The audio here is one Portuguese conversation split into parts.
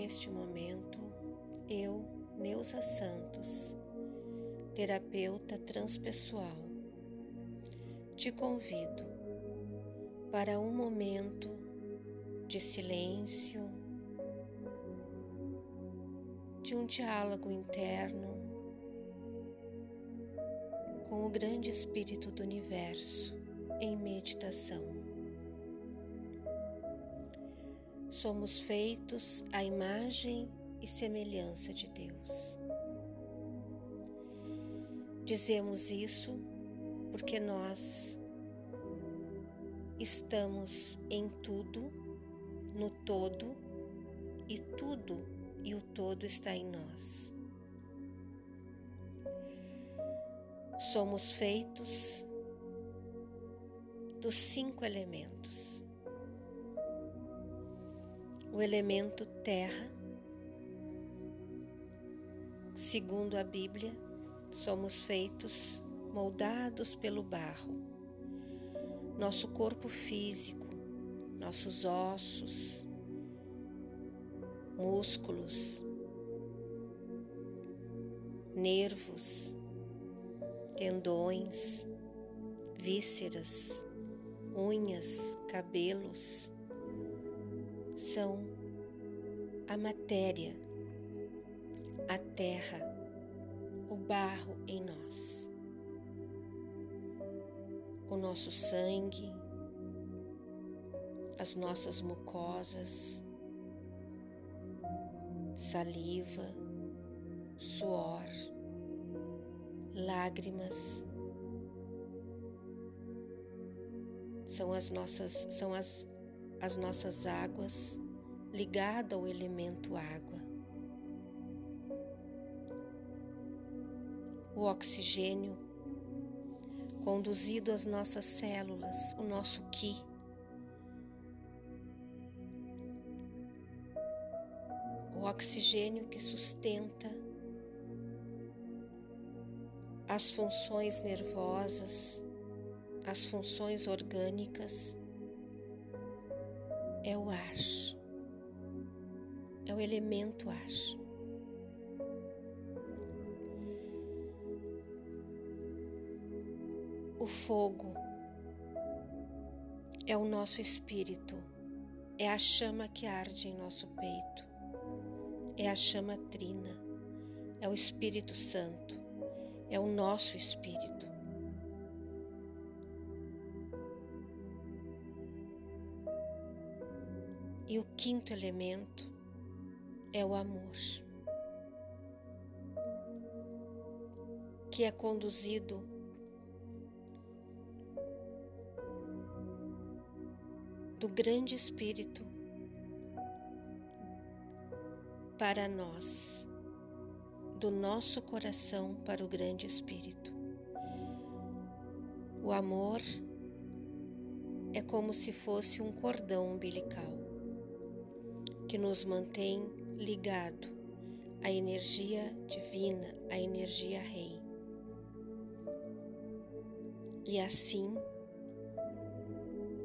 neste momento, eu, Neuza Santos, terapeuta transpessoal, te convido para um momento de silêncio, de um diálogo interno com o grande Espírito do Universo em meditação. Somos feitos à imagem e semelhança de Deus. Dizemos isso porque nós estamos em tudo, no todo, e tudo e o todo está em nós. Somos feitos dos cinco elementos: o elemento terra, segundo a Bíblia, somos feitos moldados pelo barro. Nosso corpo físico, nossos ossos, músculos, nervos, tendões, vísceras, unhas, cabelos, são a matéria, a terra, o barro em nós. O nosso sangue, as nossas mucosas, saliva, suor, lágrimas, são as nossas são as, as nossas águas ligadas ao elemento água. O oxigênio conduzido às nossas células, o nosso ki. O oxigênio que sustenta as funções nervosas, as funções orgânicas é o ar, é o elemento ar. O fogo é o nosso espírito, é a chama que arde em nosso peito, é a chama trina, é o Espírito Santo, é o nosso espírito. E o quinto elemento é o amor, que é conduzido do grande Espírito para nós, do nosso coração para o grande Espírito. O amor é como se fosse um cordão umbilical que nos mantém ligado à energia divina, à energia rei. E assim,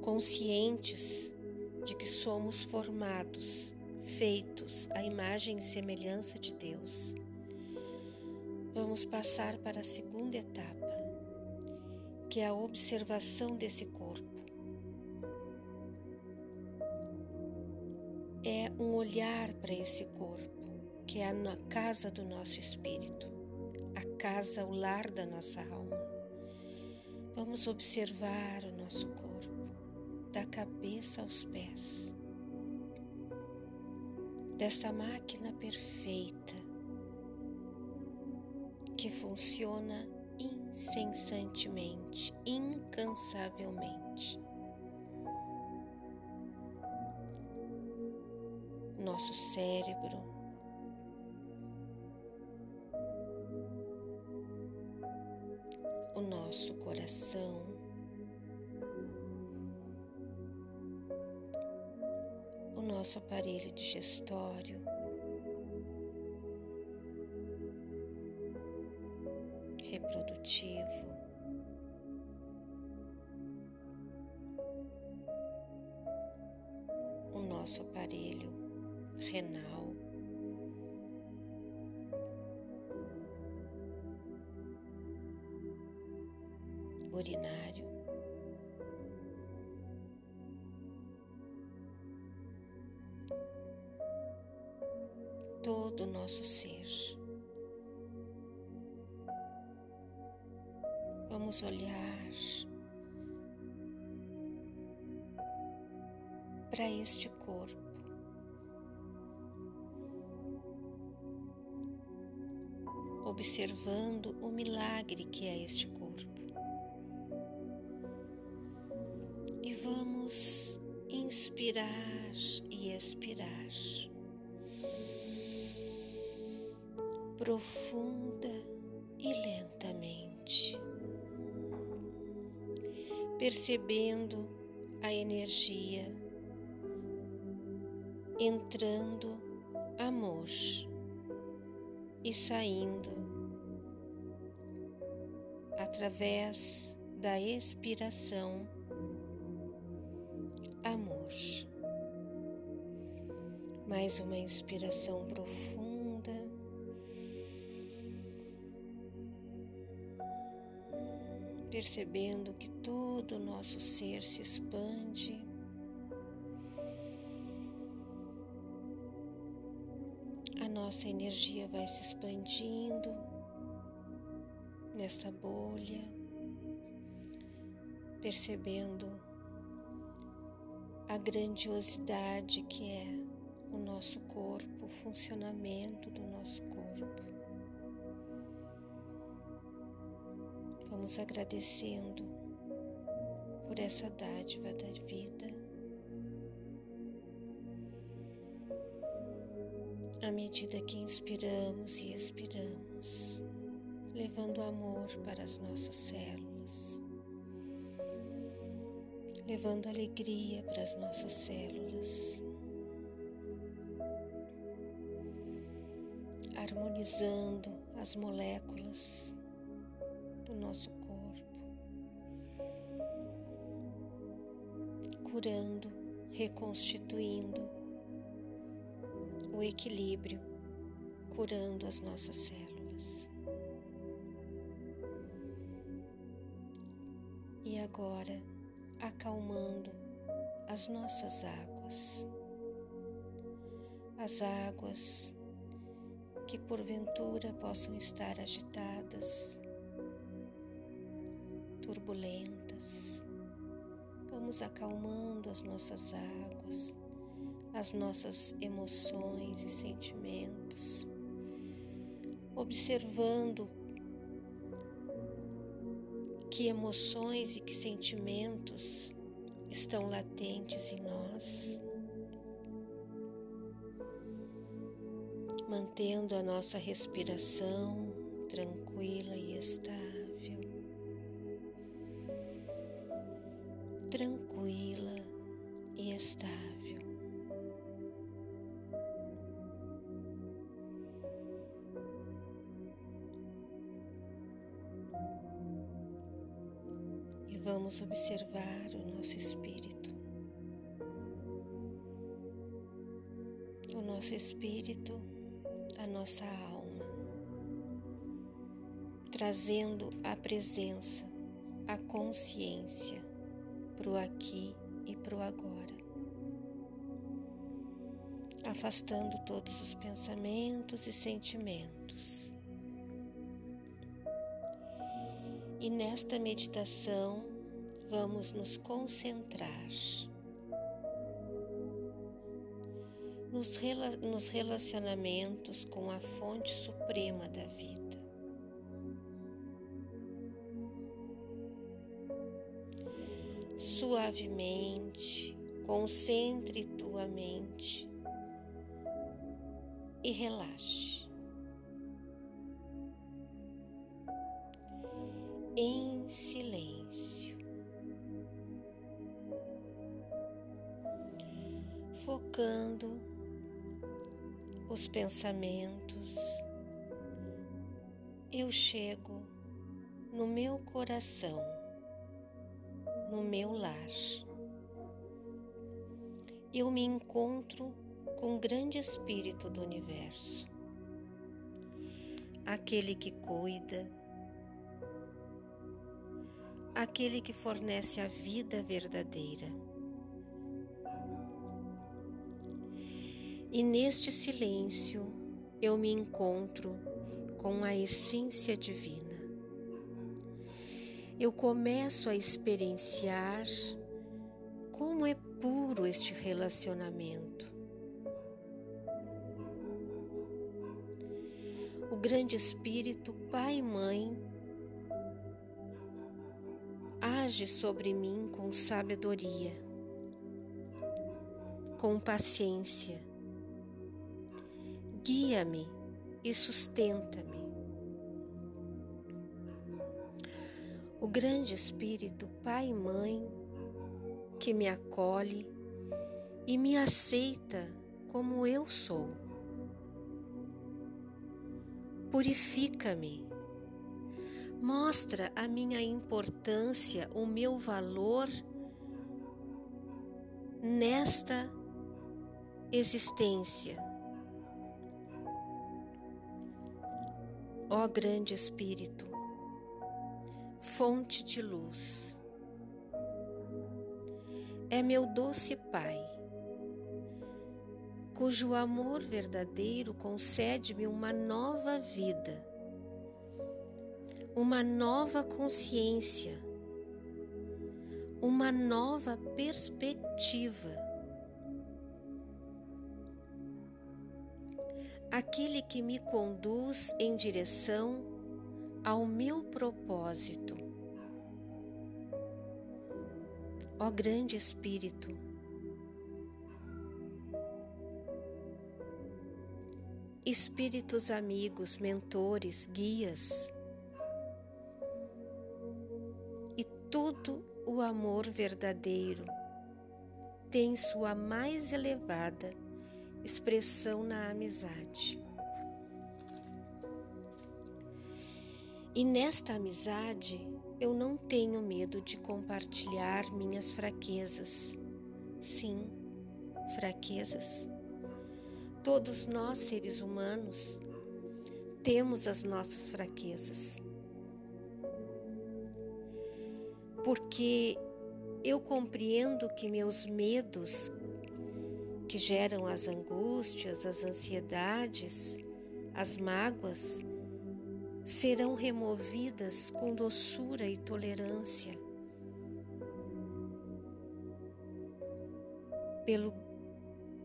conscientes de que somos formados, feitos à imagem e semelhança de Deus, vamos passar para a segunda etapa, que é a observação desse corpo um olhar para esse corpo, que é a casa do nosso espírito, a casa, o lar da nossa alma. Vamos observar o nosso corpo, da cabeça aos pés, dessa máquina perfeita que funciona incessantemente, incansavelmente. Nosso cérebro. O nosso coração, o nosso aparelho digestório, reprodutivo, o nosso aparelho renal. Urinário. Todo o nosso ser. Vamos olhar para este corpo. Observando o milagre que é este corpo. E vamos inspirar e expirar. Profunda e lentamente, percebendo a energia entrando amor e saindo através da expiração, amor. Mais uma inspiração profunda. Percebendo que todo o nosso ser se expande. A nossa energia vai se expandindo nesta bolha, percebendo a grandiosidade que é o nosso corpo, o funcionamento do nosso corpo. Vamos agradecendo por essa dádiva da vida. À medida que inspiramos e expiramos levando amor para as nossas células, levando alegria para as nossas células, harmonizando as moléculas do nosso corpo, curando, reconstituindo o equilíbrio, curando as nossas células. Agora acalmando as nossas águas, as águas que porventura possam estar agitadas, turbulentas. Vamos acalmando as nossas águas, as nossas emoções e sentimentos, observando que emoções e que sentimentos estão latentes em nós, mantendo a nossa respiração tranquila e estável, tranquila e estável. Vamos observar o nosso espírito. O nosso espírito, a nossa alma, trazendo a presença, a consciência para o aqui e para o agora, afastando todos os pensamentos e sentimentos. E nesta meditação, vamos nos concentrar nos, rela nos relacionamentos com a fonte suprema da vida. Suavemente, concentre tua mente e relaxe. Em silêncio. Focando os pensamentos, eu chego no meu coração, no meu lar. Eu me encontro com o grande espírito do universo, aquele que cuida, aquele que fornece a vida verdadeira. E neste silêncio eu me encontro com a essência divina. Eu começo a experienciar como é puro este relacionamento. O grande Espírito, Pai e Mãe, age sobre mim com sabedoria, com paciência, guia-me e sustenta-me. O grande Espírito, Pai e Mãe, que me acolhe e me aceita como eu sou. Purifica-me, mostra a minha importância, o meu valor nesta existência Ó grande Espírito, fonte de luz, é meu doce Pai, cujo amor verdadeiro concede-me uma nova vida, uma nova consciência, uma nova perspectiva aquele que me conduz em direção ao meu propósito. Ó grande Espírito, Espíritos amigos, mentores, guias, e todo o amor verdadeiro tem sua mais elevada expressão na amizade. E nesta amizade eu não tenho medo de compartilhar minhas fraquezas. Sim, fraquezas. Todos nós, seres humanos, temos as nossas fraquezas. Porque eu compreendo que meus medos que geram as angústias, as ansiedades, as mágoas, serão removidas com doçura e tolerância. Pelo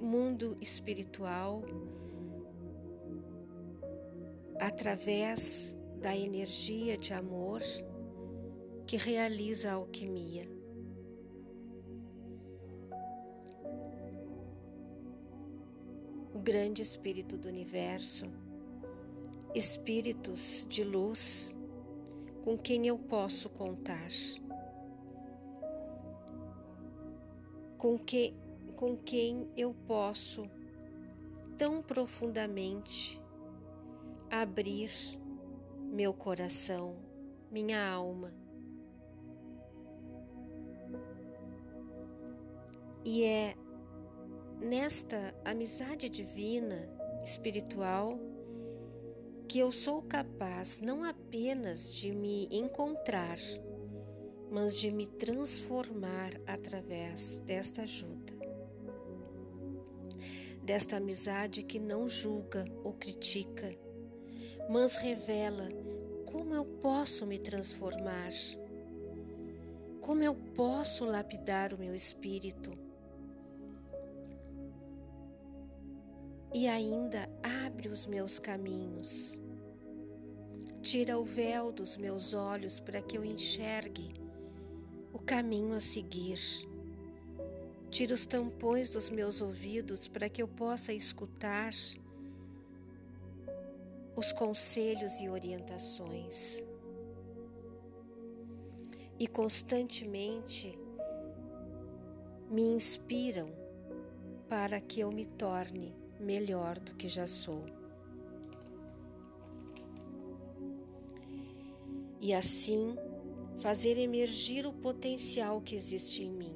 mundo espiritual, através da energia de amor que realiza a alquimia. Grande Espírito do universo, espíritos de luz com quem eu posso contar, com, que, com quem eu posso tão profundamente abrir meu coração, minha alma. E é nesta amizade divina, espiritual, que eu sou capaz não apenas de me encontrar, mas de me transformar através desta ajuda. Desta amizade que não julga ou critica, mas revela como eu posso me transformar, como eu posso lapidar o meu espírito e ainda abre os meus caminhos. Tira o véu dos meus olhos para que eu enxergue o caminho a seguir. Tira os tampões dos meus ouvidos para que eu possa escutar os conselhos e orientações. E constantemente me inspiram para que eu me torne melhor do que já sou. E assim fazer emergir o potencial que existe em mim.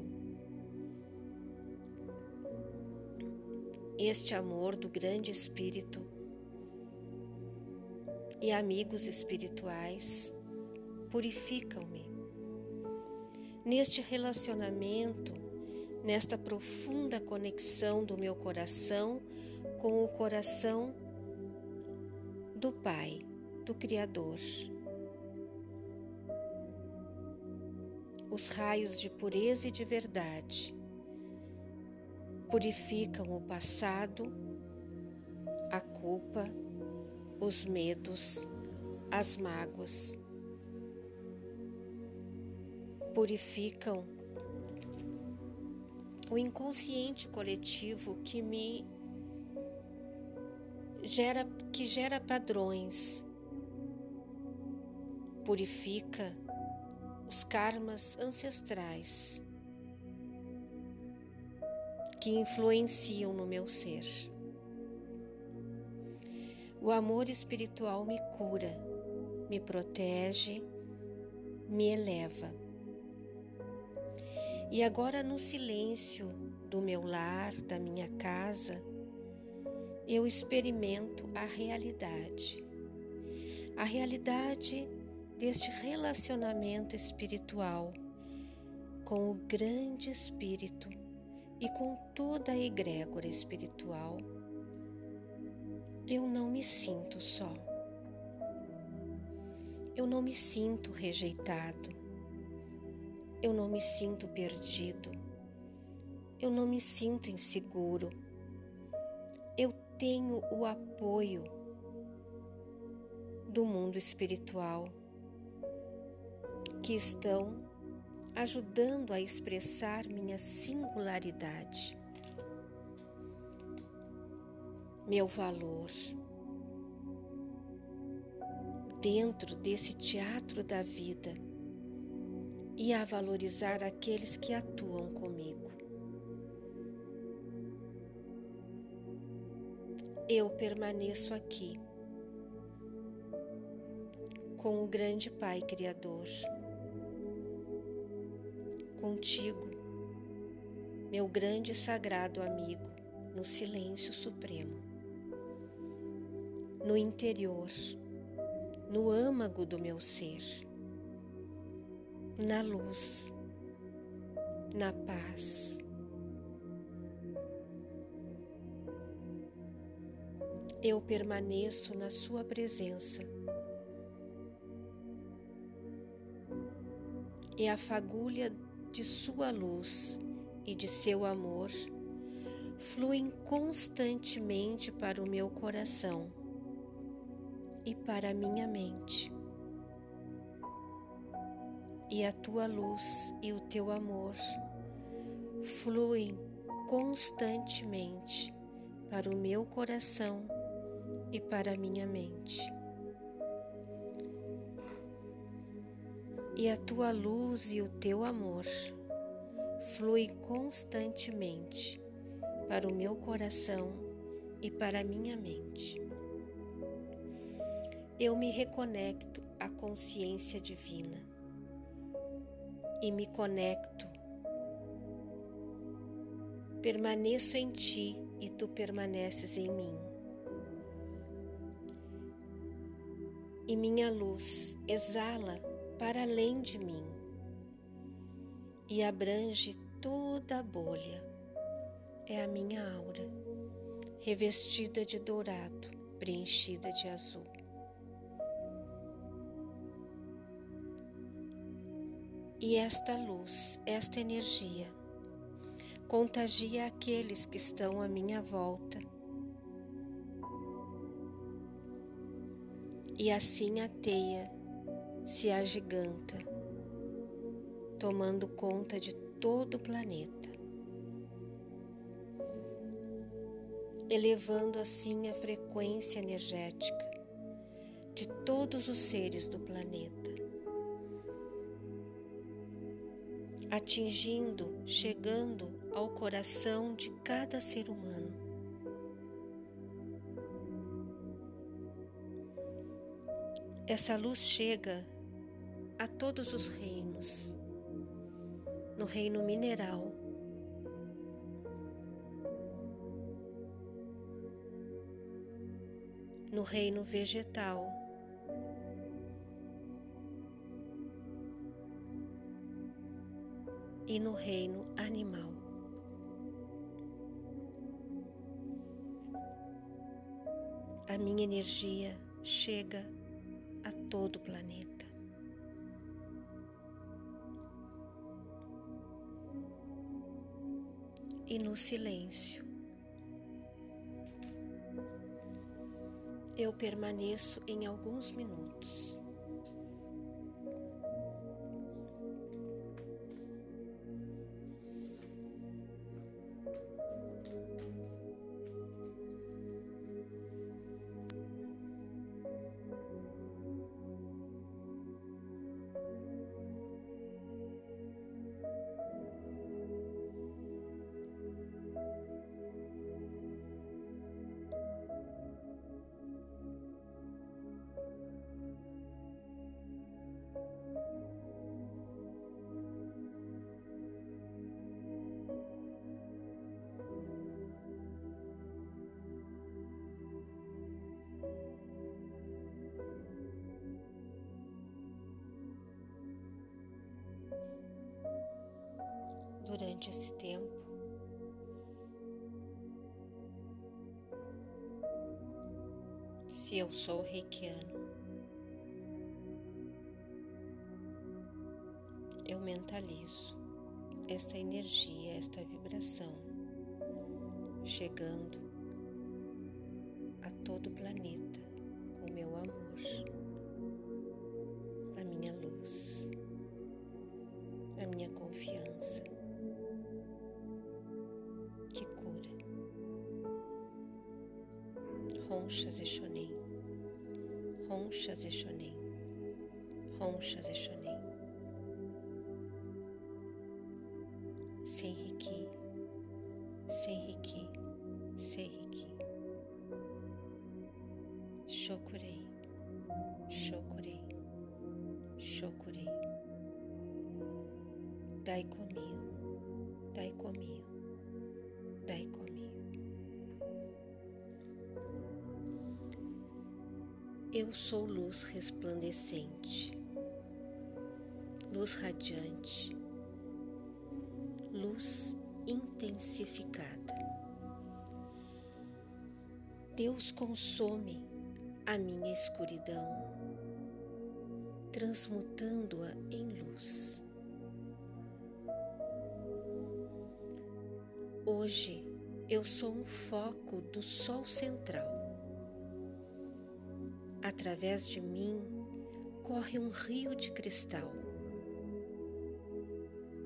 Este amor do grande Espírito e amigos espirituais purificam-me, neste relacionamento, nesta profunda conexão do meu coração com o coração do Pai, do Criador. Os raios de pureza e de verdade purificam o passado, a culpa, os medos, as mágoas. Purificam o inconsciente coletivo que me gera que gera padrões. Purifica os karmas ancestrais que influenciam no meu ser. O amor espiritual me cura, me protege, me eleva. E agora, no silêncio do meu lar, da minha casa, eu experimento a realidade. A realidade deste relacionamento espiritual com o grande Espírito e com toda a egrégora espiritual eu não me sinto só. Eu não me sinto rejeitado. Eu não me sinto perdido. Eu não me sinto inseguro. Tenho o apoio do mundo espiritual que estão ajudando a expressar minha singularidade meu valor. Dentro desse teatro da vida e a valorizar aqueles que atuam comigo. Eu permaneço aqui com o grande Pai Criador, contigo, meu grande e sagrado amigo, no silêncio supremo no interior, no âmago do meu ser, na luz, na paz. Eu permaneço na Sua presença e a fagulha de Sua luz e de seu amor fluem constantemente para o meu coração e para a minha mente. E a tua luz e o teu amor fluem constantemente para o meu coração e para minha mente. E a tua luz e o teu amor fluem constantemente para o meu coração e para a minha mente eu me reconecto à consciência divina e me conecto. Permaneço em ti e tu permaneces em mim. E minha luz exala para além de mim e abrange toda a bolha. É a minha aura, revestida de dourado, preenchida de azul. E esta luz, esta energia, contagia aqueles que estão à minha volta. E assim a teia se agiganta, tomando conta de todo o planeta, elevando assim a frequência energética de todos os seres do planeta. atingindo, chegando ao coração de cada ser humano. Essa luz chega a todos os reinos, no reino mineral, no reino vegetal, e no reino animal. A minha energia chega todo o planeta. E no silêncio, eu permaneço em alguns minutos. Durante esse tempo. Se eu sou reikiano, eu mentalizo esta energia, esta vibração chegando a todo o planeta com meu amor, ronchas e shonen, ronchas e shonen, ronchas e shonen. Senriki, Senriki, Senriki. Shokurei, Shokurei, Shokurei. Dai comigo, dai comigo, Eu sou luz resplandecente, luz radiante, luz intensificada. Deus consome a minha escuridão, transmutando-a em luz. Hoje eu sou um foco do Sol central Através de mim corre um rio de cristal,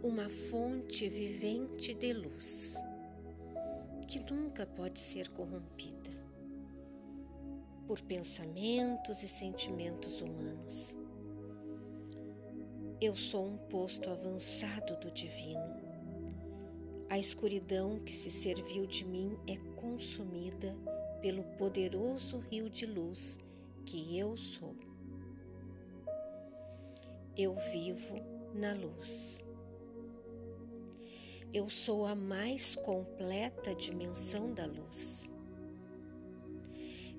uma fonte vivente de luz que nunca pode ser corrompida por pensamentos e sentimentos humanos. Eu sou um posto avançado do divino. A escuridão que se serviu de mim é consumida pelo poderoso rio de luz que eu sou. Eu vivo na luz. Eu sou a mais completa dimensão da luz.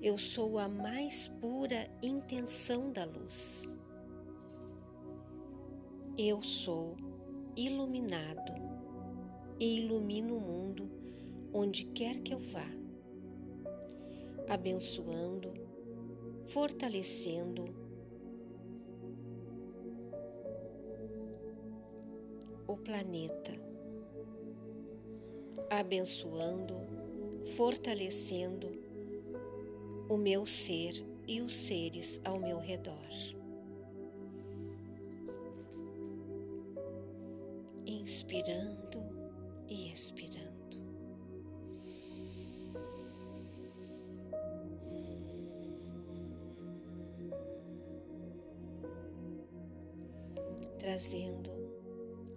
Eu sou a mais pura intenção da luz. Eu sou iluminado e ilumino o mundo onde quer que eu vá, abençoando fortalecendo o planeta, abençoando, fortalecendo o meu ser e os seres ao meu redor. Inspirando e expirando. Trazendo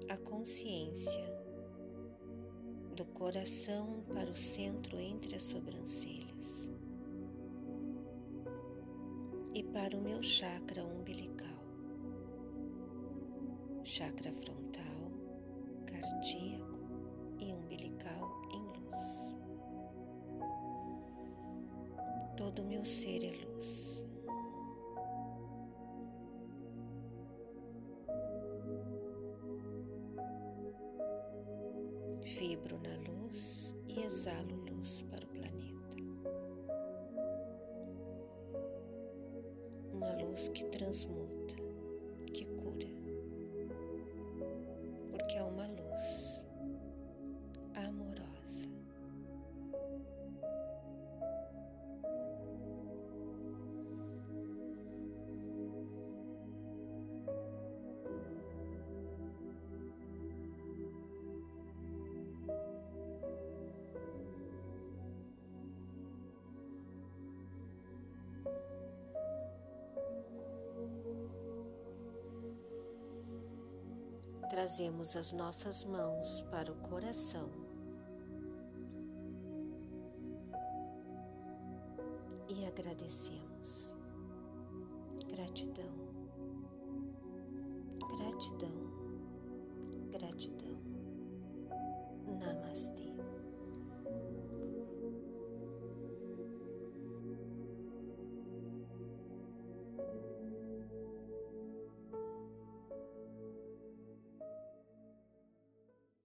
a consciência do coração para o centro entre as sobrancelhas e para o meu chakra umbilical, chakra frontal, cardíaco e umbilical em luz. Todo o meu ser é luz. Luz que Trazemos as nossas mãos para o coração